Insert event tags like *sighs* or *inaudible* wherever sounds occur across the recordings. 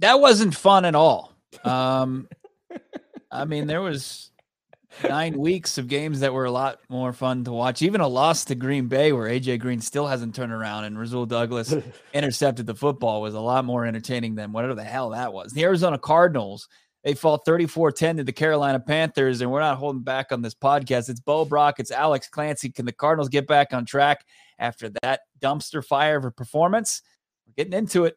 That wasn't fun at all. Um, *laughs* I mean, there was nine weeks of games that were a lot more fun to watch. Even a loss to Green Bay, where AJ Green still hasn't turned around and Rasul Douglas *laughs* intercepted the football, was a lot more entertaining than whatever the hell that was. The Arizona Cardinals, they fall 34 10 to the Carolina Panthers, and we're not holding back on this podcast. It's Bo Brock, it's Alex Clancy. Can the Cardinals get back on track after that dumpster fire of a performance? We're getting into it.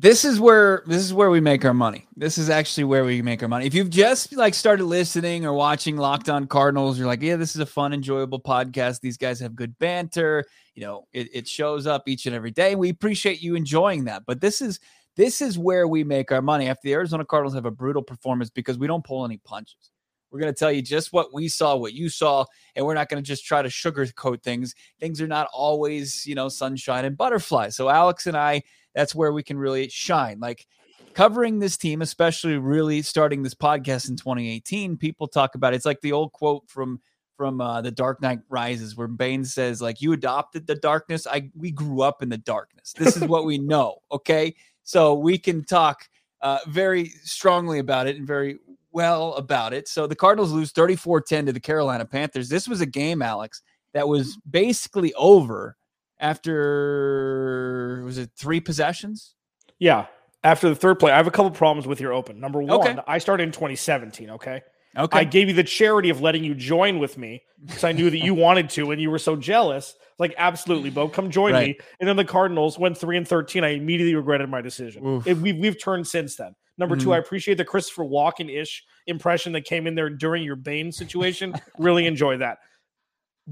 This is where this is where we make our money. This is actually where we make our money. If you've just like started listening or watching Locked On Cardinals, you're like, yeah, this is a fun, enjoyable podcast. These guys have good banter. You know, it, it shows up each and every day. We appreciate you enjoying that. But this is this is where we make our money. After the Arizona Cardinals have a brutal performance because we don't pull any punches. We're going to tell you just what we saw, what you saw, and we're not going to just try to sugarcoat things. Things are not always, you know, sunshine and butterflies. So Alex and I that's where we can really shine. Like covering this team, especially really starting this podcast in 2018, people talk about it. it's like the old quote from from uh, the Dark Knight Rises, where Bane says, "Like you adopted the darkness. I we grew up in the darkness. This is what we know." Okay, so we can talk uh, very strongly about it and very well about it. So the Cardinals lose 34-10 to the Carolina Panthers. This was a game, Alex, that was mm-hmm. basically over after was it three possessions? Yeah, after the third play. I have a couple problems with your open. Number one, okay. I started in 2017. Okay. Okay. I gave you the charity of letting you join with me because I knew that you *laughs* wanted to and you were so jealous. Like, absolutely, Bo, come join right. me. And then the Cardinals went three and 13. I immediately regretted my decision. It, we've, we've turned since then. Number mm-hmm. two, I appreciate the Christopher Walken ish impression that came in there during your Bane situation. really enjoy that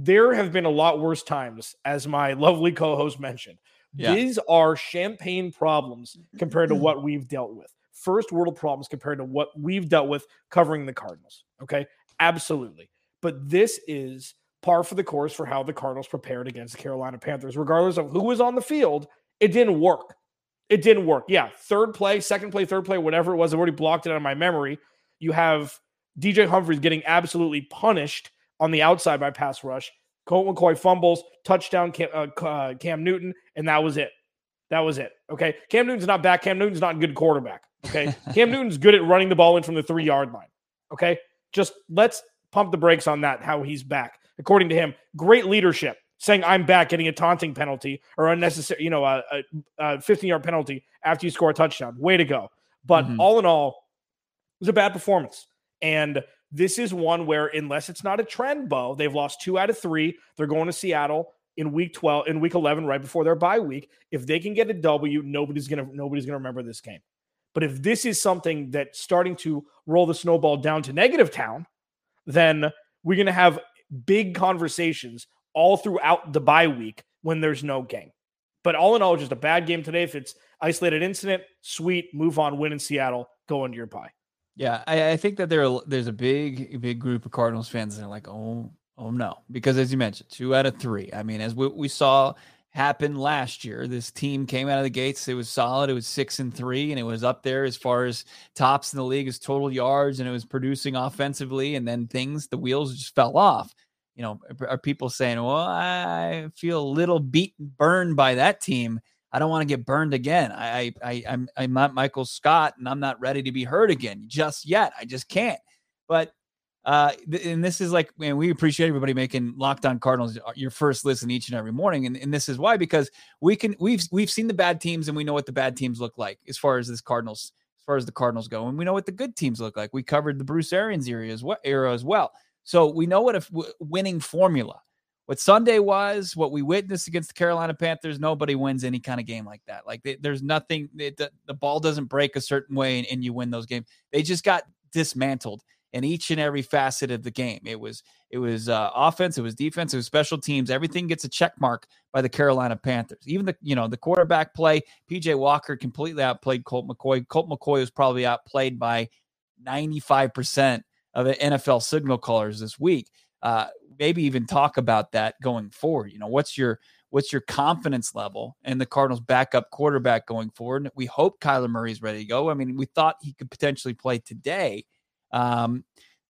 there have been a lot worse times, as my lovely co host mentioned. Yeah. These are champagne problems compared to what *clears throat* we've dealt with. First world problems compared to what we've dealt with covering the Cardinals. Okay. Absolutely. But this is par for the course for how the Cardinals prepared against the Carolina Panthers, regardless of who was on the field. It didn't work. It didn't work. Yeah. Third play, second play, third play, whatever it was, I've already blocked it out of my memory. You have DJ Humphries getting absolutely punished on the outside by pass rush. Colt McCoy fumbles, touchdown Cam, uh, uh, Cam Newton, and that was it. That was it. Okay. Cam Newton's not back. Cam Newton's not a good quarterback. Okay. *laughs* Cam Newton's good at running the ball in from the three yard line. Okay. Just let's pump the brakes on that, how he's back. According to him, great leadership, saying I'm back, getting a taunting penalty or unnecessary, you know, a 15 yard penalty after you score a touchdown. Way to go. But mm-hmm. all in all, it was a bad performance. And this is one where, unless it's not a trend, Bo, they've lost two out of three. They're going to Seattle in week 12, in week 11, right before their bye week. If they can get a W, nobody's gonna nobody's gonna remember this game. But if this is something that's starting to roll the snowball down to negative town, then we're gonna have big conversations all throughout the bye week when there's no game. But all in all, just a bad game today. If it's isolated incident, sweet, move on, win in Seattle, go into your bye. Yeah, I, I think that there are, there's a big big group of Cardinals fans that are like, oh, oh no, because as you mentioned, two out of three. I mean, as we, we saw happen last year, this team came out of the gates. It was solid. It was six and three, and it was up there as far as tops in the league as total yards, and it was producing offensively. And then things, the wheels just fell off. You know, are people saying, "Well, I feel a little beaten, burned by that team"? I don't want to get burned again. I, I, I'm, I'm not Michael Scott, and I'm not ready to be hurt again just yet. I just can't. But, uh, and this is like, man, we appreciate everybody making Locked On Cardinals uh, your first listen each and every morning, and, and this is why because we can, we've, we've seen the bad teams, and we know what the bad teams look like as far as this Cardinals, as far as the Cardinals go, and we know what the good teams look like. We covered the Bruce Arians era as well, era as well. So we know what a winning formula what Sunday was, what we witnessed against the Carolina Panthers, nobody wins any kind of game like that. Like they, there's nothing, the, the, ball doesn't break a certain way and, and, you win those games. They just got dismantled in each and every facet of the game. It was it was uh, offense, it was defense, it was special teams. Everything gets a check mark by the Carolina Panthers. Even the you know the quarterback play, PJ Walker completely outplayed Colt McCoy. Colt McCoy was probably outplayed by 95 percent of the NFL signal callers this week. Uh, maybe even talk about that going forward. You know, what's your what's your confidence level in the Cardinals' backup quarterback going forward? We hope Kyler Murray is ready to go. I mean, we thought he could potentially play today. Um,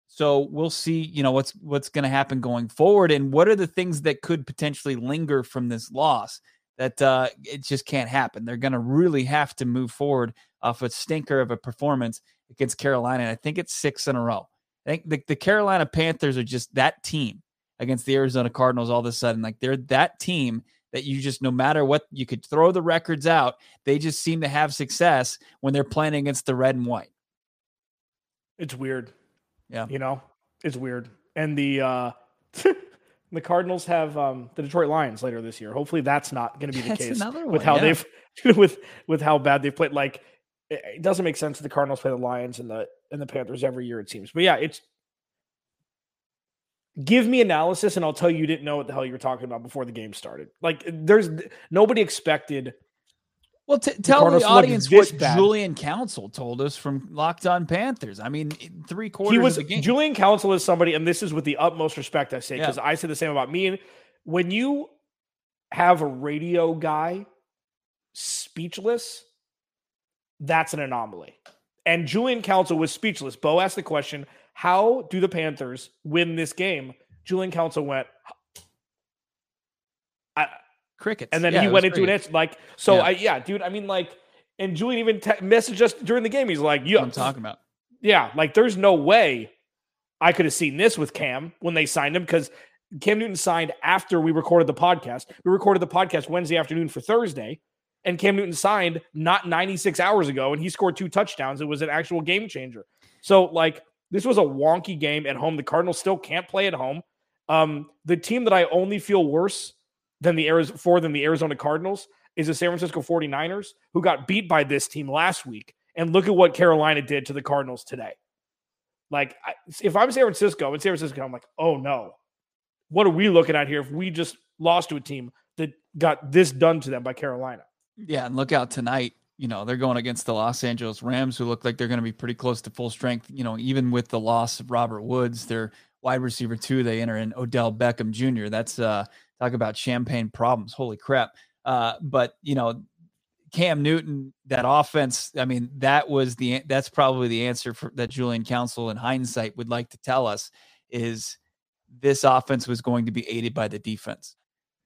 so we'll see, you know, what's what's going to happen going forward, and what are the things that could potentially linger from this loss that uh, it just can't happen. They're going to really have to move forward off a stinker of a performance against Carolina. And I think it's six in a row. I think the, the Carolina Panthers are just that team against the Arizona Cardinals all of a sudden. Like they're that team that you just, no matter what, you could throw the records out. They just seem to have success when they're playing against the red and white. It's weird. Yeah. You know, it's weird. And the uh *laughs* the Cardinals have um the Detroit Lions later this year. Hopefully that's not going to be the *laughs* that's case one, with how yeah. they've *laughs* with with how bad they've played. Like it, doesn't make sense that the Cardinals play the Lions and the and the Panthers every year it seems. But yeah, it's give me analysis and I'll tell you you didn't know what the hell you were talking about before the game started. Like there's nobody expected well, t- tell the, the audience what bad. Julian Council told us from Locked On Panthers. I mean, three quarters. He was Julian Council is somebody, and this is with the utmost respect I say because yeah. I say the same about me. And when you have a radio guy speechless, that's an anomaly. And Julian Council was speechless. Bo asked the question, "How do the Panthers win this game?" Julian Council went, I, crickets. And then yeah, he went into an answer like, so yeah. I, yeah, dude, I mean, like, and Julian even te- messaged us during the game. He's like, yeah, I'm talking about. Yeah. Like, there's no way I could have seen this with Cam when they signed him because Cam Newton signed after we recorded the podcast. We recorded the podcast Wednesday afternoon for Thursday, and Cam Newton signed not 96 hours ago, and he scored two touchdowns. It was an actual game changer. So, like, this was a wonky game at home. The Cardinals still can't play at home. Um, the team that I only feel worse than the Arizona for than the Arizona Cardinals is the San Francisco 49ers who got beat by this team last week. And look at what Carolina did to the Cardinals today. Like if I'm San Francisco and San Francisco, I'm like, oh no, what are we looking at here if we just lost to a team that got this done to them by Carolina? Yeah, and look out tonight. You know, they're going against the Los Angeles Rams, who look like they're going to be pretty close to full strength. You know, even with the loss of Robert Woods, their wide receiver two, they enter in Odell Beckham Jr. That's uh Talk about champagne problems. Holy crap. Uh, but, you know, Cam Newton, that offense, I mean, that was the that's probably the answer for that Julian Council in hindsight would like to tell us is this offense was going to be aided by the defense.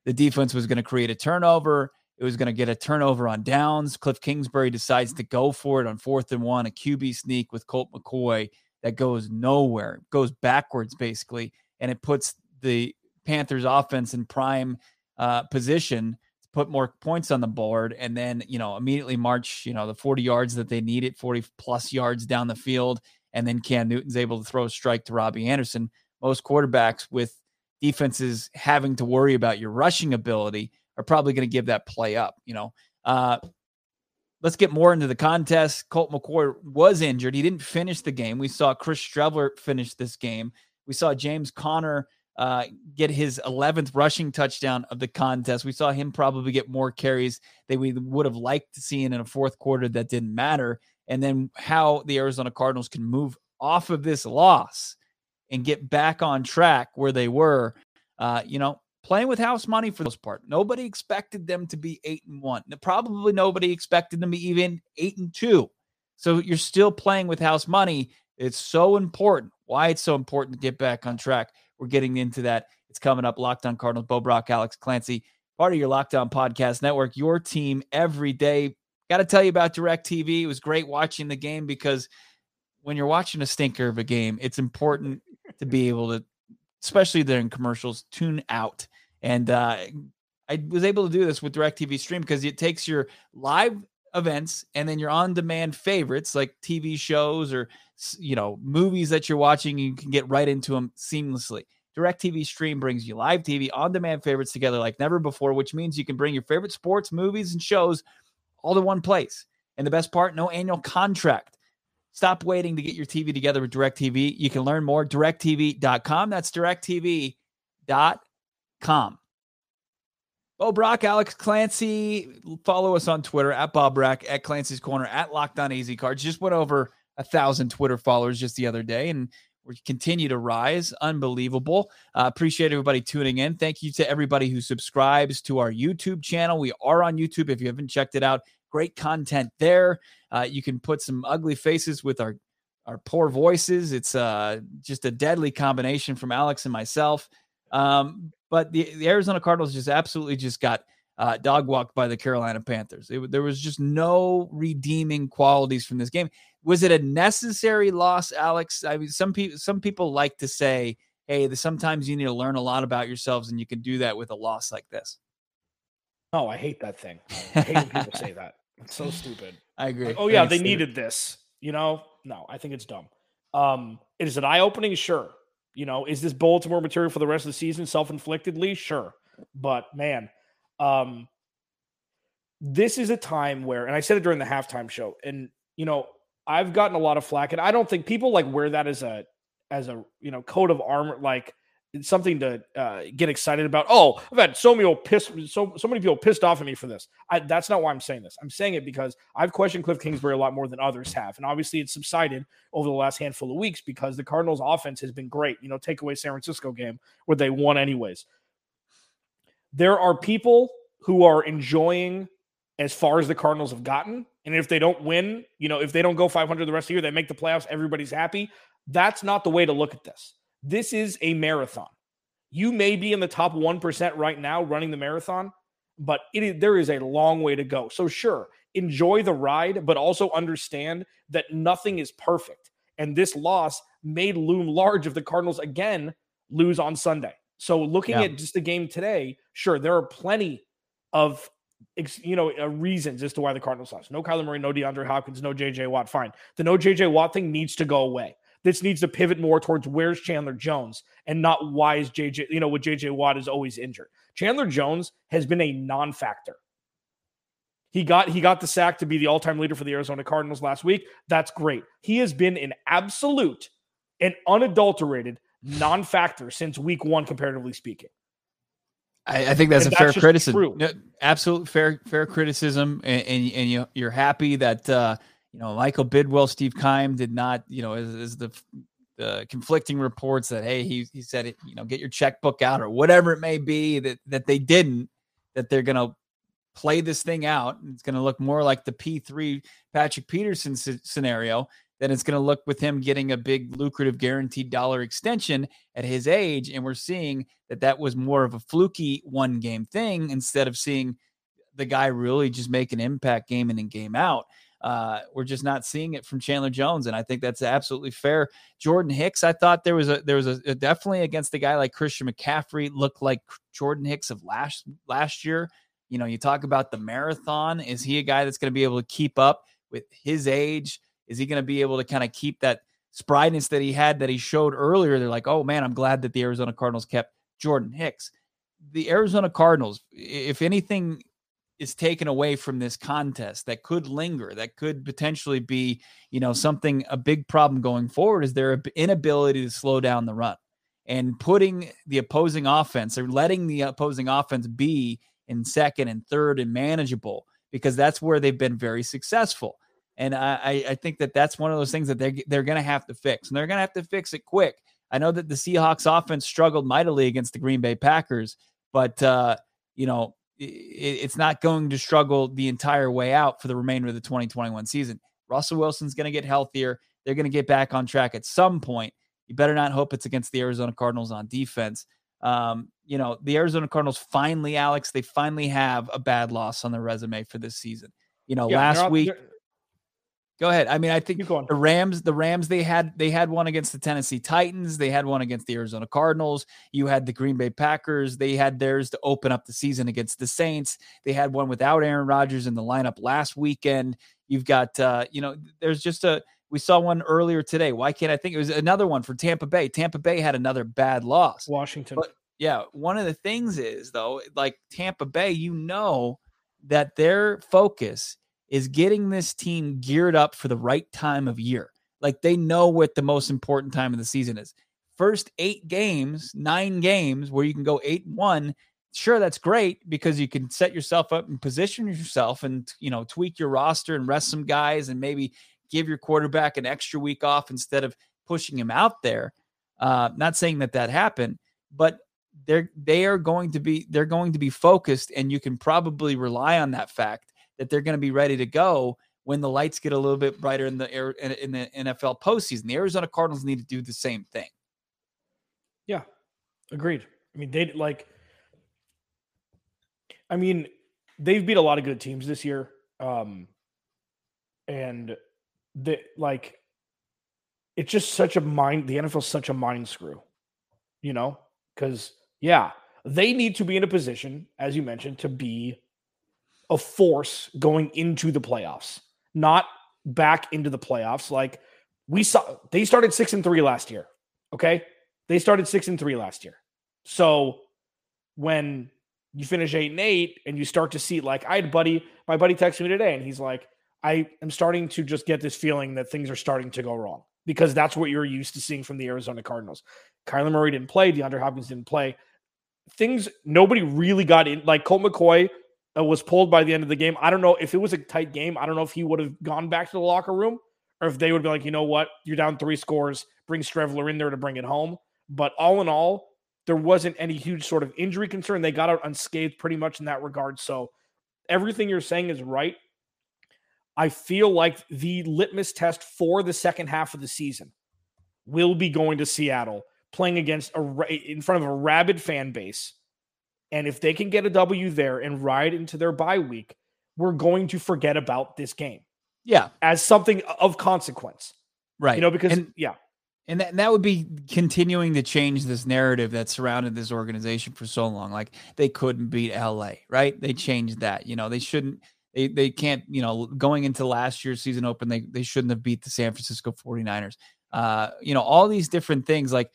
The defense was going to create a turnover. It was going to get a turnover on downs. Cliff Kingsbury decides to go for it on fourth and one, a QB sneak with Colt McCoy that goes nowhere, goes backwards basically, and it puts the Panthers offense in prime uh, position to put more points on the board and then, you know, immediately march, you know, the 40 yards that they needed, 40 plus yards down the field. And then Cam Newton's able to throw a strike to Robbie Anderson. Most quarterbacks with defenses having to worry about your rushing ability are probably going to give that play up, you know. Uh, let's get more into the contest. Colt McCoy was injured. He didn't finish the game. We saw Chris Streveler finish this game. We saw James Conner uh, get his 11th rushing touchdown of the contest. We saw him probably get more carries that we would have liked to see in a fourth quarter that didn't matter. And then how the Arizona Cardinals can move off of this loss and get back on track where they were, uh, you know, playing with house money for the most part. Nobody expected them to be eight and one. Probably nobody expected them to be even eight and two. So you're still playing with house money. It's so important. Why it's so important to get back on track. We're getting into that. It's coming up. Locked On Cardinals, Bo Brock, Alex Clancy, part of your Locked On Podcast Network, your team every day. Got to tell you about DirecTV. It was great watching the game because when you're watching a stinker of a game, it's important to be able to, especially during commercials, tune out. And uh, I was able to do this with DirecTV Stream because it takes your live events and then your on-demand favorites like TV shows or you know movies that you're watching you can get right into them seamlessly. DirecTV Stream brings you live TV on-demand favorites together like never before which means you can bring your favorite sports movies and shows all to one place. And the best part no annual contract. Stop waiting to get your TV together with DirecTV. You can learn more directv.com. that's directv.com Bo Brock, Alex Clancy. Follow us on Twitter at Bob Brack, at Clancy's Corner, at Locked On AZ Cards. Just went over a thousand Twitter followers just the other day, and we continue to rise. Unbelievable. Uh, appreciate everybody tuning in. Thank you to everybody who subscribes to our YouTube channel. We are on YouTube. If you haven't checked it out, great content there. Uh, you can put some ugly faces with our our poor voices. It's uh, just a deadly combination from Alex and myself. Um, but the, the Arizona Cardinals just absolutely just got uh, dog walked by the Carolina Panthers. It, there was just no redeeming qualities from this game. Was it a necessary loss, Alex? I mean, some people some people like to say, "Hey, sometimes you need to learn a lot about yourselves, and you can do that with a loss like this." Oh, I hate that thing. I hate when people say that. It's so stupid. *laughs* I agree. Like, oh yeah, they needed this. You know, no, I think it's dumb. Um, is it eye opening? Sure. You know, is this Baltimore material for the rest of the season self inflictedly? Sure. But man, um, this is a time where, and I said it during the halftime show, and you know, I've gotten a lot of flack, and I don't think people like wear that as a as a you know coat of armor, like it's something to uh, get excited about. Oh, I've had so many pissed, so so many people pissed off at me for this. I, that's not why I'm saying this. I'm saying it because I've questioned Cliff Kingsbury a lot more than others have, and obviously it's subsided over the last handful of weeks because the Cardinals' offense has been great. You know, take away San Francisco game where they won anyways. There are people who are enjoying as far as the Cardinals have gotten. And if they don't win, you know, if they don't go 500 the rest of the year, they make the playoffs, everybody's happy. That's not the way to look at this. This is a marathon. You may be in the top 1% right now running the marathon, but it is, there is a long way to go. So, sure, enjoy the ride, but also understand that nothing is perfect. And this loss may loom large if the Cardinals again lose on Sunday. So, looking yeah. at just the game today, sure, there are plenty of you know, uh, reasons as to why the Cardinals lost. No Kyler Murray, no DeAndre Hopkins, no JJ Watt. Fine. The no JJ Watt thing needs to go away. This needs to pivot more towards where's Chandler Jones and not why is JJ, you know, what JJ Watt is always injured. Chandler Jones has been a non-factor. He got he got the sack to be the all-time leader for the Arizona Cardinals last week. That's great. He has been an absolute and unadulterated non-factor since week 1 comparatively speaking. I, I think that's and a that's fair criticism. No, absolute fair fair criticism, and and, and you you're happy that uh, you know Michael Bidwill, Steve Keim did not you know is, as the the conflicting reports that hey he he said it you know get your checkbook out or whatever it may be that that they didn't that they're gonna play this thing out. It's gonna look more like the P three Patrick Peterson scenario than it's going to look with him getting a big lucrative guaranteed dollar extension at his age. And we're seeing that that was more of a fluky one game thing instead of seeing the guy really just make an impact game in and game out. Uh, we're just not seeing it from Chandler Jones, and I think that's absolutely fair. Jordan Hicks, I thought there was a there was a, definitely against a guy like Christian McCaffrey looked like Jordan Hicks of last last year. You know, you talk about the marathon. Is he a guy that's going to be able to keep up with his age? Is he going to be able to kind of keep that spryness that he had that he showed earlier? They're like, oh man, I'm glad that the Arizona Cardinals kept Jordan Hicks. The Arizona Cardinals, if anything is taken away from this contest that could linger, that could potentially be, you know, something a big problem going forward is their inability to slow down the run and putting the opposing offense or letting the opposing offense be in second and third and manageable because that's where they've been very successful. And I, I think that that's one of those things that they're, they're going to have to fix, and they're going to have to fix it quick. I know that the Seahawks offense struggled mightily against the Green Bay Packers, but, uh, you know, it's not going to struggle the entire way out for the remainder of the 2021 season. Russell Wilson's going to get healthier. They're going to get back on track at some point. You better not hope it's against the Arizona Cardinals on defense. Um, you know, the Arizona Cardinals finally, Alex, they finally have a bad loss on their resume for this season. You know, yeah, last week Go ahead. I mean, I think the Rams, the Rams, they had they had one against the Tennessee Titans. They had one against the Arizona Cardinals. You had the Green Bay Packers. They had theirs to open up the season against the Saints. They had one without Aaron Rodgers in the lineup last weekend. You've got, uh, you know, there's just a. We saw one earlier today. Why can't I think it was another one for Tampa Bay? Tampa Bay had another bad loss. Washington. But yeah, one of the things is though, like Tampa Bay, you know that their focus is getting this team geared up for the right time of year. Like they know what the most important time of the season is. First eight games, nine games where you can go eight one. Sure, that's great because you can set yourself up and position yourself and you know tweak your roster and rest some guys and maybe give your quarterback an extra week off instead of pushing him out there. Uh, not saying that that happened, but they're they are going to be they're going to be focused, and you can probably rely on that fact that they're going to be ready to go when the lights get a little bit brighter in the air in the NFL postseason. The Arizona Cardinals need to do the same thing. Yeah, agreed. I mean, they like. I mean, they've beat a lot of good teams this year, um, and they like. It's just such a mind. The NFL's such a mind screw, you know, because yeah, they need to be in a position, as you mentioned, to be a force going into the playoffs, not back into the playoffs. Like we saw, they started six and three last year. Okay. They started six and three last year. So when you finish eight and eight and you start to see, like, I had buddy, my buddy texted me today and he's like, I am starting to just get this feeling that things are starting to go wrong because that's what you're used to seeing from the Arizona Cardinals. Kyler Murray didn't play, DeAndre Hopkins didn't play. Things nobody really got in. Like Colt McCoy Uh, was pulled by the end of the game. I don't know if it was a tight game. I don't know if he would have gone back to the locker room or if they would be like, you know what, you're down three scores, bring Streveler in there to bring it home. But all in all, there wasn't any huge sort of injury concern. They got out unscathed pretty much in that regard. So everything you're saying is right. I feel like the litmus test for the second half of the season will be going to Seattle playing against a in front of a rabid fan base and if they can get a W there and ride into their bye week, we're going to forget about this game. Yeah. As something of consequence. Right. You know, because, and, yeah. And that, and that would be continuing to change this narrative that surrounded this organization for so long. Like they couldn't beat LA, right? They changed that. You know, they shouldn't, they, they can't, you know, going into last year's season open, they, they shouldn't have beat the San Francisco 49ers. Uh, you know, all these different things like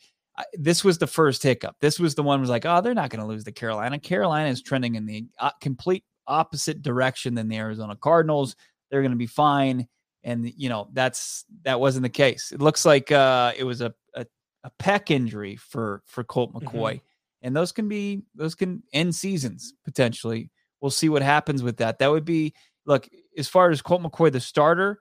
this was the first hiccup. This was the one was like, oh, they're not going to lose to Carolina. Carolina is trending in the uh, complete opposite direction than the Arizona Cardinals. They're going to be fine, and you know that's that wasn't the case. It looks like uh, it was a, a, a pec injury for for Colt mm-hmm. McCoy, mm-hmm. and those can be those can end seasons potentially. We'll see what happens with that. That would be look as far as Colt McCoy the starter.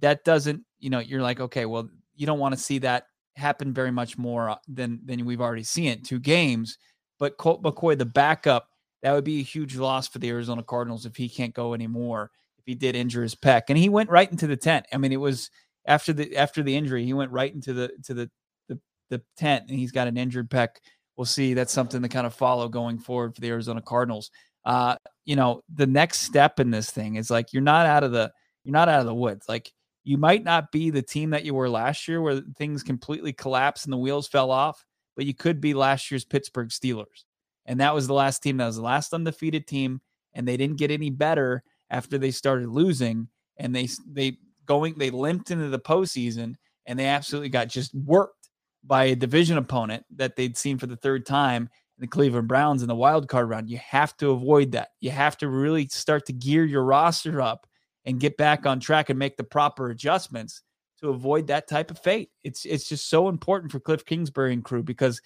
That doesn't you know you're like okay well you don't want to see that happen very much more uh, than than we've already seen it. Two games, but Colt McCoy, the backup, that would be a huge loss for the Arizona Cardinals if he can't go anymore. If he did injure his pec, and he went right into the tent. I mean, it was after the after the injury, he went right into the to the the, the tent, and he's got an injured pec. We'll see. That's something to kind of follow going forward for the Arizona Cardinals. Uh, you know, the next step in this thing is like you're not out of the you're not out of the woods. Like you might not be the team that you were last year where things completely collapsed and the wheels fell off, but you could be last year's Pittsburgh Steelers. And that was the last team that was the last undefeated team. And they didn't get any better after they started losing. And they, they, going, they limped into the postseason and they absolutely got just worked by a division opponent that they'd seen for the third time the Cleveland Browns in the wild card round. You have to avoid that. You have to really start to gear your roster up and get back on track and make the proper adjustments to avoid that type of fate. It's it's just so important for Cliff Kingsbury and crew because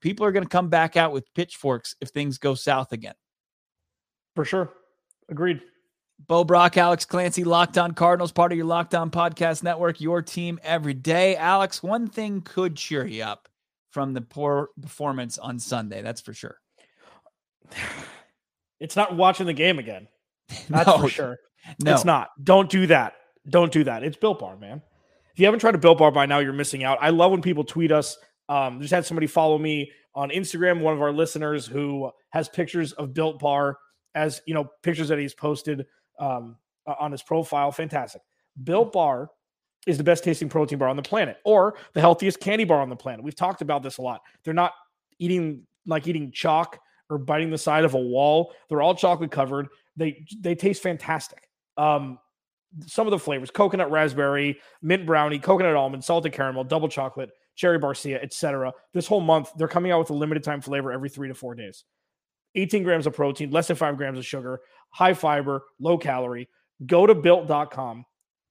people are going to come back out with pitchforks if things go south again. For sure. Agreed. Bo Brock, Alex Clancy, Locked On Cardinals, part of your Locked On Podcast Network, your team every day. Alex, one thing could cheer you up from the poor performance on Sunday. That's for sure. *sighs* It's not watching the game again. *laughs* That's no, for sure. No, it's not. Don't do that. Don't do that. It's Built Bar, man. If you haven't tried a Built Bar by now, you're missing out. I love when people tweet us. Um, just had somebody follow me on Instagram, one of our listeners who has pictures of Built Bar as you know, pictures that he's posted um, on his profile. Fantastic. Built Bar is the best tasting protein bar on the planet, or the healthiest candy bar on the planet. We've talked about this a lot. They're not eating like eating chalk or biting the side of a wall. They're all chocolate covered. They they taste fantastic. Um, some of the flavors: coconut raspberry, mint brownie, coconut almond, salted caramel, double chocolate, cherry barcia, etc. This whole month, they're coming out with a limited time flavor every three to four days. 18 grams of protein, less than five grams of sugar, high fiber, low calorie. Go to built.com,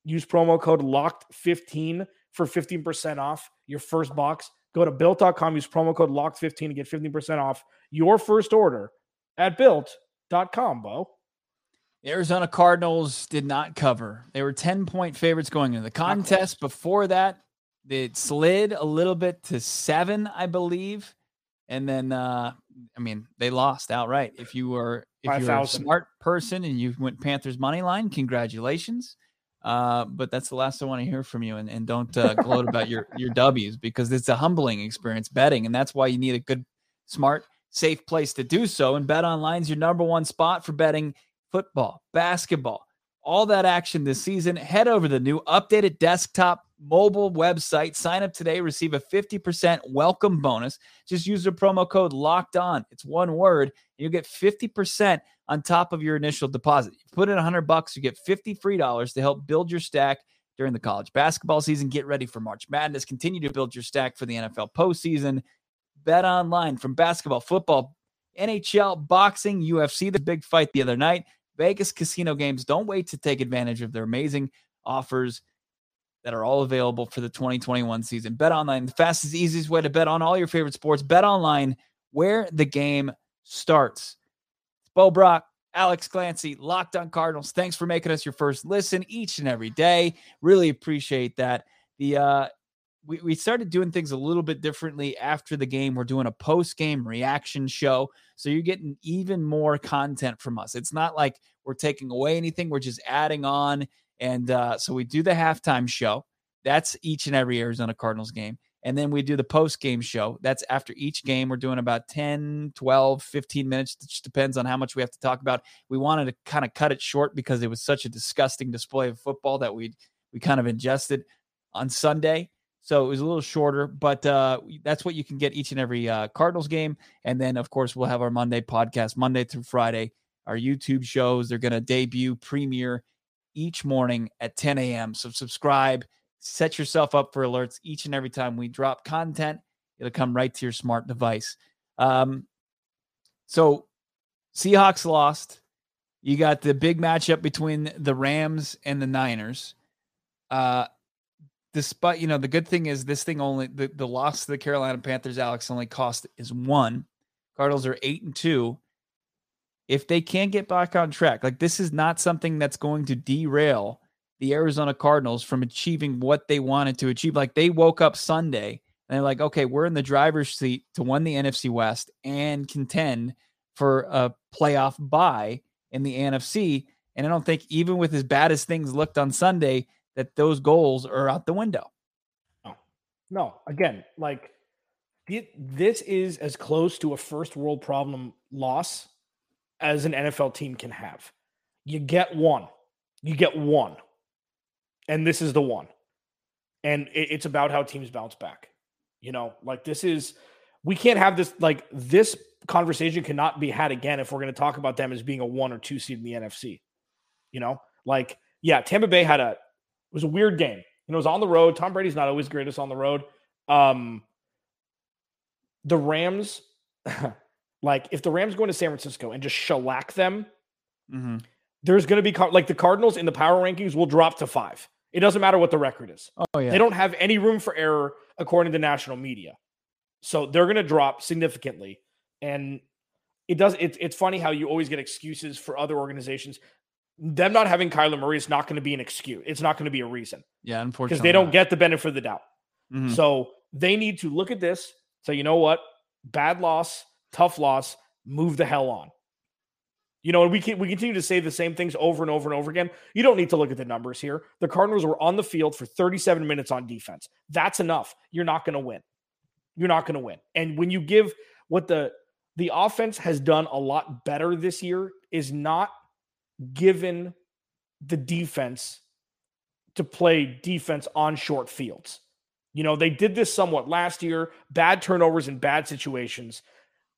use promo code LOCKED15 for 15% off your first box. Go to built.com, use promo code LOCKED15 to get 15% off your first order at built.com, Bo. The Arizona Cardinals did not cover. They were 10 point favorites going into the contest. Before that, it slid a little bit to seven, I believe, and then uh, I mean they lost outright. If you were if 5, you're a smart person and you went Panthers money line, congratulations. Uh, but that's the last I want to hear from you, and, and don't uh, gloat about your your W's because it's a humbling experience betting, and that's why you need a good, smart, safe place to do so. And Bet Online is your number one spot for betting football, basketball, all that action this season. Head over to the new updated desktop mobile website. Sign up today, receive a 50% welcome bonus. Just use the promo code locked on. It's one word, and you'll get 50% on top of your initial deposit. You put in 100 bucks, you get 50 free dollars to help build your stack during the college basketball season. Get ready for March Madness. Continue to build your stack for the NFL postseason. Bet online from basketball, football, NHL, boxing, UFC, the big fight the other night. Vegas casino games. Don't wait to take advantage of their amazing offers that are all available for the 2021 season. Bet online, the fastest, easiest way to bet on all your favorite sports. Bet online, where the game starts. It's Bo Brock, Alex Clancy, Locked on Cardinals. Thanks for making us your first listen each and every day. Really appreciate that. The uh we, we started doing things a little bit differently after the game. We're doing a post game reaction show. So you're getting even more content from us. It's not like we're taking away anything, we're just adding on and uh, so we do the halftime show. That's each and every Arizona Cardinals game. And then we do the post game show. That's after each game. We're doing about 10, 12, 15 minutes. It just depends on how much we have to talk about. We wanted to kind of cut it short because it was such a disgusting display of football that we we kind of ingested on Sunday. So it was a little shorter, but uh, that's what you can get each and every uh, Cardinals game. And then, of course, we'll have our Monday podcast, Monday through Friday, our YouTube shows. They're going to debut, premiere each morning at 10 a.m. So subscribe, set yourself up for alerts each and every time we drop content. It'll come right to your smart device. Um, so Seahawks lost. You got the big matchup between the Rams and the Niners. Uh, despite you know the good thing is this thing only the, the loss to the Carolina Panthers, Alex only cost is one. Cardinals are eight and two if they can't get back on track, like this is not something that's going to derail the Arizona Cardinals from achieving what they wanted to achieve. Like they woke up Sunday and they're like, okay, we're in the driver's seat to win the NFC West and contend for a playoff bye in the NFC. And I don't think even with as bad as things looked on Sunday, that those goals are out the window. No, no. Again, like this is as close to a first world problem loss as an NFL team can have. You get one. You get one. And this is the one. And it's about how teams bounce back. You know, like this is, we can't have this, like, this conversation cannot be had again if we're going to talk about them as being a one or two seed in the NFC. You know, like, yeah, Tampa Bay had a, it was a weird game. You know, it was on the road. Tom Brady's not always greatest on the road. Um, the Rams, *laughs* Like if the Rams go into San Francisco and just shellac them, mm-hmm. there's going to be like the Cardinals in the power rankings will drop to five. It doesn't matter what the record is. Oh yeah, they don't have any room for error according to national media, so they're going to drop significantly. And it does. It's it's funny how you always get excuses for other organizations. Them not having Kyler Murray is not going to be an excuse. It's not going to be a reason. Yeah, unfortunately, because they don't get the benefit of the doubt. Mm-hmm. So they need to look at this. Say, you know what? Bad loss tough loss, move the hell on. You know, and we can, we continue to say the same things over and over and over again. You don't need to look at the numbers here. The Cardinals were on the field for 37 minutes on defense. That's enough. You're not going to win. You're not going to win. And when you give what the the offense has done a lot better this year is not given the defense to play defense on short fields. You know, they did this somewhat last year, bad turnovers in bad situations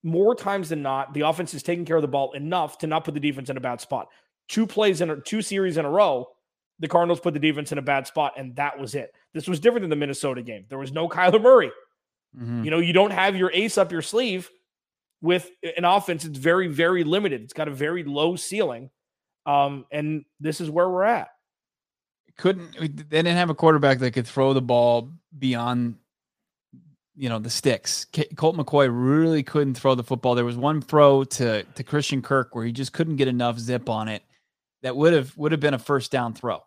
more times than not, the offense is taking care of the ball enough to not put the defense in a bad spot. Two plays in a, two series in a row, the Cardinals put the defense in a bad spot, and that was it. This was different than the Minnesota game. There was no Kyler Murray. Mm-hmm. You know, you don't have your ace up your sleeve with an offense. It's very, very limited. It's got a very low ceiling. Um, and this is where we're at. Couldn't they didn't have a quarterback that could throw the ball beyond you know the sticks. Colt McCoy really couldn't throw the football. There was one throw to to Christian Kirk where he just couldn't get enough zip on it. That would have would have been a first down throw.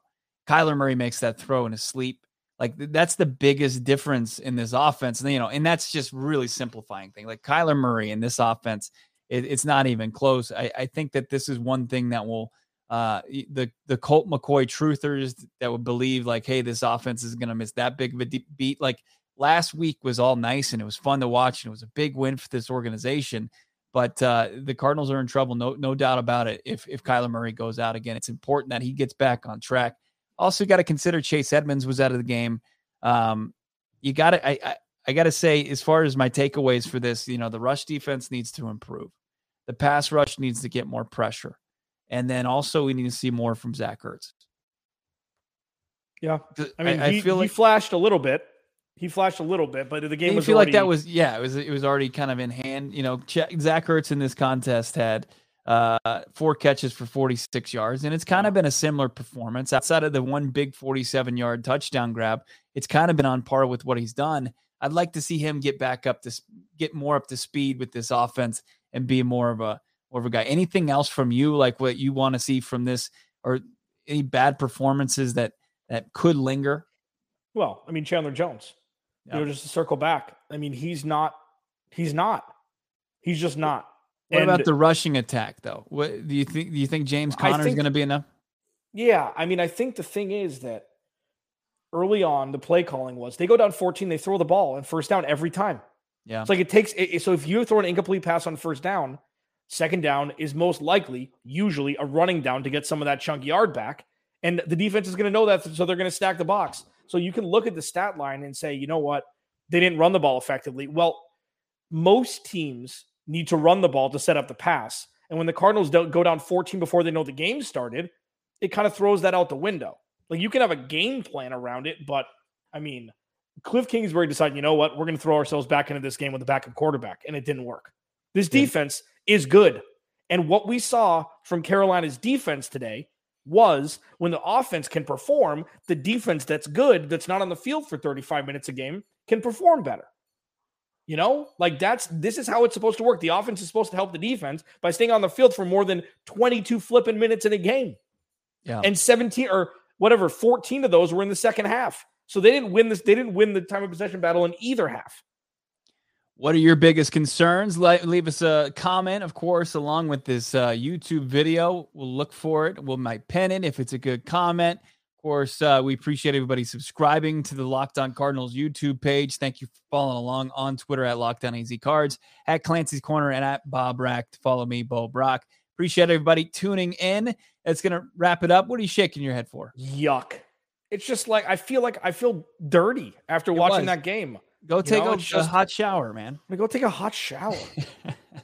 Kyler Murray makes that throw in his sleep. Like that's the biggest difference in this offense. And you know, and that's just really simplifying thing. Like Kyler Murray in this offense, it, it's not even close. I, I think that this is one thing that will uh the the Colt McCoy truthers that would believe like, hey, this offense is gonna miss that big of a deep beat. Like last week was all nice and it was fun to watch and it was a big win for this organization. But uh, the Cardinals are in trouble, no no doubt about it. If if Kyler Murray goes out again, it's important that he gets back on track. Also, got to consider Chase Edmonds was out of the game. Um, you got to I, I I got to say, as far as my takeaways for this, you know, the rush defense needs to improve. The pass rush needs to get more pressure, and then also we need to see more from Zach Ertz. Yeah, I mean, I, he, I feel like he flashed a little bit he flashed a little bit, but the game was. feel already... like that was yeah, it was it was already kind of in hand. You know, Zach Ertz in this contest had uh, four catches for 46 yards, and it's kind of been a similar performance outside of the one big 47 yard touchdown grab. It's kind of been on par with what he's done. I'd like to see him get back up to get more up to speed with this offense and be more of a a guy. Anything else from you, like what you want to see from this, or any bad performances that that could linger? Well, I mean Chandler Jones. You know, just to circle back. I mean, he's not. He's not. He's just not. What and, about the rushing attack, though? What do you think? Do you think James Conner is going to be enough? Yeah, I mean, I think the thing is that early on, the play calling was they go down 14, they throw the ball and first down every time. Yeah, it's like it takes. It, so if you throw an incomplete pass on first down, second down is most likely, usually, a running down to get some of that chunk yard back, and the defense is going to know that, so they're going to stack the box. So you can look at the stat line and say, you know what? They didn't run the ball effectively. Well, most teams need to run the ball to set up the pass. And when the Cardinals don't go down 14 before they know the game started, it kind of throws that out the window. Like you can have a game plan around it, but I mean, Cliff Kingsbury decided, you know what, we're going to throw ourselves back into this game with a backup quarterback, and it didn't work. This defense is good. And what we saw from Carolina's defense today was when the offense can perform, the defense that's good, that's not on the field for 35 minutes a game, can perform better. You know, like that's this is how it's supposed to work. The offense is supposed to help the defense by staying on the field for more than 22 flipping minutes in a game. Yeah. And 17 or whatever, 14 of those were in the second half. So they didn't win this, they didn't win the time of possession battle in either half. What are your biggest concerns? leave us a comment, of course, along with this uh, YouTube video. We'll look for it. We'll might pin it if it's a good comment. Of course, uh, we appreciate everybody subscribing to the Locked On Cardinals YouTube page. Thank you for following along on Twitter at Locked On AZ Cards, at Clancy's Corner, and at Bob Rack. To follow me, Bo Brock. Appreciate everybody tuning in. It's gonna wrap it up. What are you shaking your head for? Yuck! It's just like I feel like I feel dirty after it watching was. that game. Go take know, a, just, a, hot shower, man. go take a hot shower.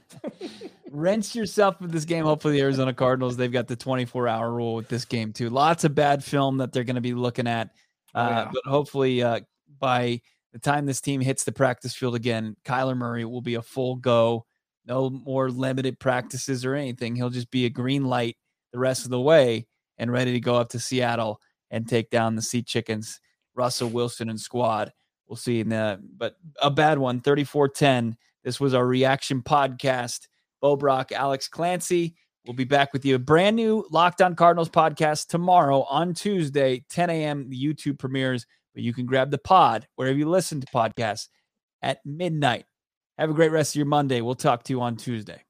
*laughs* Rinse yourself with this game. Hopefully, the Arizona Cardinals they've got the 24 hour rule with this game too. Lots of bad film that they're going to be looking at, oh, uh, oh, yeah. but hopefully uh, by the time this team hits the practice field again, Kyler Murray will be a full go. No more limited practices or anything. He'll just be a green light the rest of the way and ready to go up to Seattle and take down the Sea Chickens, Russell Wilson and squad. We'll see in the but a bad one, 34-10. This was our reaction podcast. Bo Brock, Alex Clancy. We'll be back with you. A brand new Locked On Cardinals podcast tomorrow on Tuesday, 10 a.m. The YouTube premieres, but you can grab the pod wherever you listen to podcasts at midnight. Have a great rest of your Monday. We'll talk to you on Tuesday.